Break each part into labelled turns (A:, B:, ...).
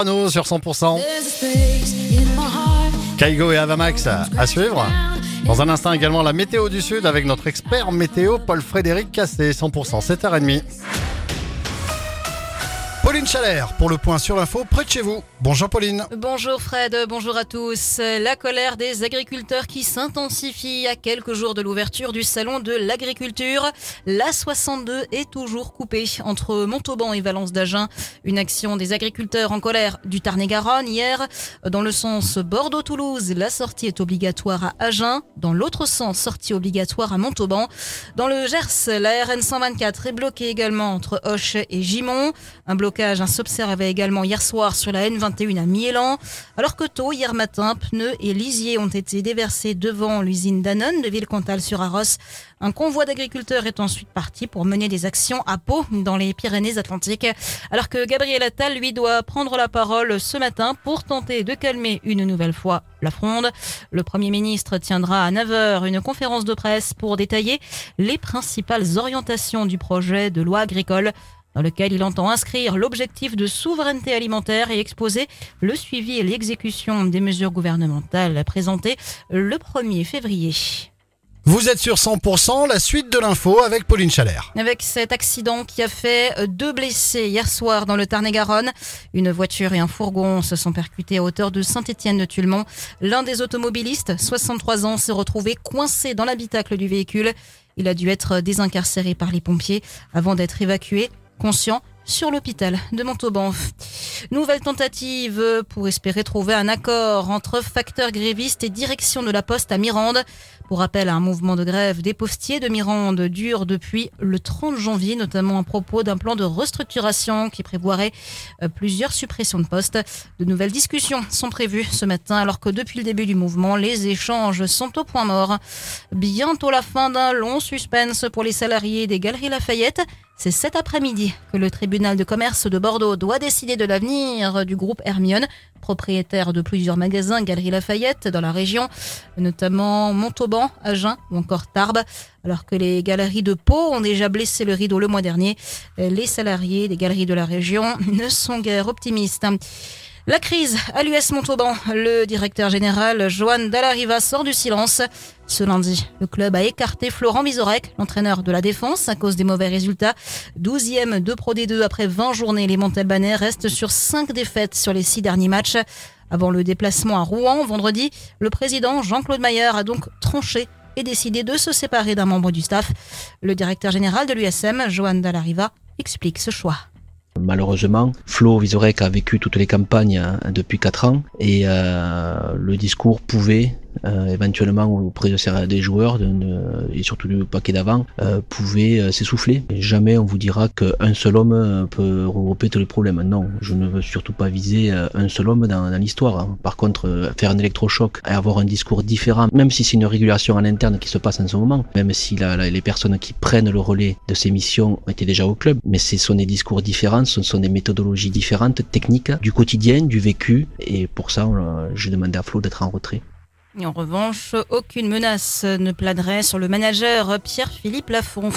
A: Sur 100%. Kaigo et Avamax à suivre. Dans un instant également la météo du Sud avec notre expert météo Paul-Frédéric Cassé, 100%, 7h30. Pauline Chalère pour le point sur l'info près de chez vous. Bonjour Pauline.
B: Bonjour Fred, bonjour à tous. La colère des agriculteurs qui s'intensifie à quelques jours de l'ouverture du salon de l'agriculture. La 62 est toujours coupée entre Montauban et Valence d'Agen. Une action des agriculteurs en colère du Tarn-et-Garonne hier. Dans le sens Bordeaux-Toulouse, la sortie est obligatoire à Agen. Dans l'autre sens, sortie obligatoire à Montauban. Dans le Gers, la RN 124 est bloquée également entre Hoche et Gimont. Un blocage s'observait également hier soir sur la N21 à Miélan, alors que tôt, hier matin, pneus et lisiers ont été déversés devant l'usine Danone de Villecontal sur Arros. Un convoi d'agriculteurs est ensuite parti pour mener des actions à Pau, dans les Pyrénées-Atlantiques, alors que Gabriel Attal, lui, doit prendre la parole ce matin pour tenter de calmer une nouvelle fois la fronde. Le Premier ministre tiendra à 9h une conférence de presse pour détailler les principales orientations du projet de loi agricole dans lequel il entend inscrire l'objectif de souveraineté alimentaire et exposer le suivi et l'exécution des mesures gouvernementales présentées le 1er février.
A: Vous êtes sur 100%, la suite de l'info avec Pauline Chalère.
B: Avec cet accident qui a fait deux blessés hier soir dans le Tarn-et-Garonne, une voiture et un fourgon se sont percutés à hauteur de Saint-Étienne-de-Tulmont. L'un des automobilistes, 63 ans, s'est retrouvé coincé dans l'habitacle du véhicule. Il a dû être désincarcéré par les pompiers avant d'être évacué conscient sur l'hôpital de Montauban. Nouvelle tentative pour espérer trouver un accord entre facteurs grévistes et direction de la poste à Mirande. Pour rappel, un mouvement de grève des postiers de Mirande dure depuis le 30 janvier, notamment à propos d'un plan de restructuration qui prévoirait euh, plusieurs suppressions de postes. De nouvelles discussions sont prévues ce matin alors que depuis le début du mouvement, les échanges sont au point mort. Bientôt la fin d'un long suspense pour les salariés des Galeries Lafayette. C'est cet après-midi que le tribunal de commerce de Bordeaux doit décider de l'avenir du groupe Hermione, propriétaire de plusieurs magasins Galerie Lafayette dans la région, notamment Montauban, Agen ou encore Tarbes. Alors que les galeries de Pau ont déjà blessé le rideau le mois dernier, les salariés des galeries de la région ne sont guère optimistes. La crise à l'US Montauban. Le directeur général Joan Dallariva sort du silence. Ce lundi, le club a écarté Florent Vizorek, l'entraîneur de la défense, à cause des mauvais résultats. 12e de Pro D2 après 20 journées, les Montalbanais restent sur 5 défaites sur les 6 derniers matchs. Avant le déplacement à Rouen vendredi, le président Jean-Claude Mayer a donc tranché et décidé de se séparer d'un membre du staff. Le directeur général de l'USM, Joan Dallariva, explique ce choix.
C: Malheureusement, Flo Vizorek a vécu toutes les campagnes hein, depuis 4 ans. Et euh, le discours pouvait euh, éventuellement auprès de des joueurs et surtout du paquet d'avant euh, pouvait euh, s'essouffler. Jamais on vous dira qu'un seul homme peut regrouper tous les problèmes. Non, je ne veux surtout pas viser un seul homme dans, l'histoire. Hein. Par contre, faire un électrochoc et avoir un discours différent, même si c'est une régulation à l'interne qui se passe en ce moment, même si les personnes qui prennent le relais de ces missions étaient déjà au club, mais ce sont des discours différents, ce sont des méthodologies différentes, techniques, du quotidien, du vécu, et pour ça, j'ai demandé à Flo d'être en retrait
B: en revanche, aucune menace ne planerait sur le manager Pierre-Philippe Lafont.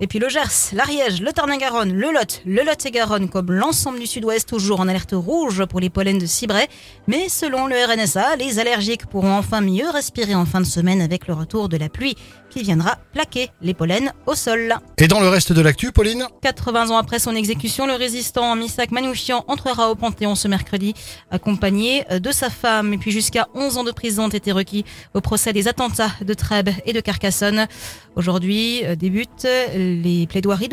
B: Et puis le Gers, l'Ariège, le Tarn-et-Garonne, le Lot, le Lot-et-Garonne, comme l'ensemble du sud-ouest, toujours en alerte rouge pour les pollens de cibret. Mais selon le RNSA, les allergiques pourront enfin mieux respirer en fin de semaine avec le retour de la pluie qui viendra plaquer les pollens au sol.
A: Et dans le reste de l'actu, Pauline?
B: 80 ans après son exécution, le résistant Misak Manouchian entrera au Panthéon ce mercredi, accompagné de sa femme. Et puis jusqu'à 11 ans de prison ont été requis au procès des attentats de Trèbes et de Carcassonne. Aujourd'hui euh, débutent les plaidoiries de la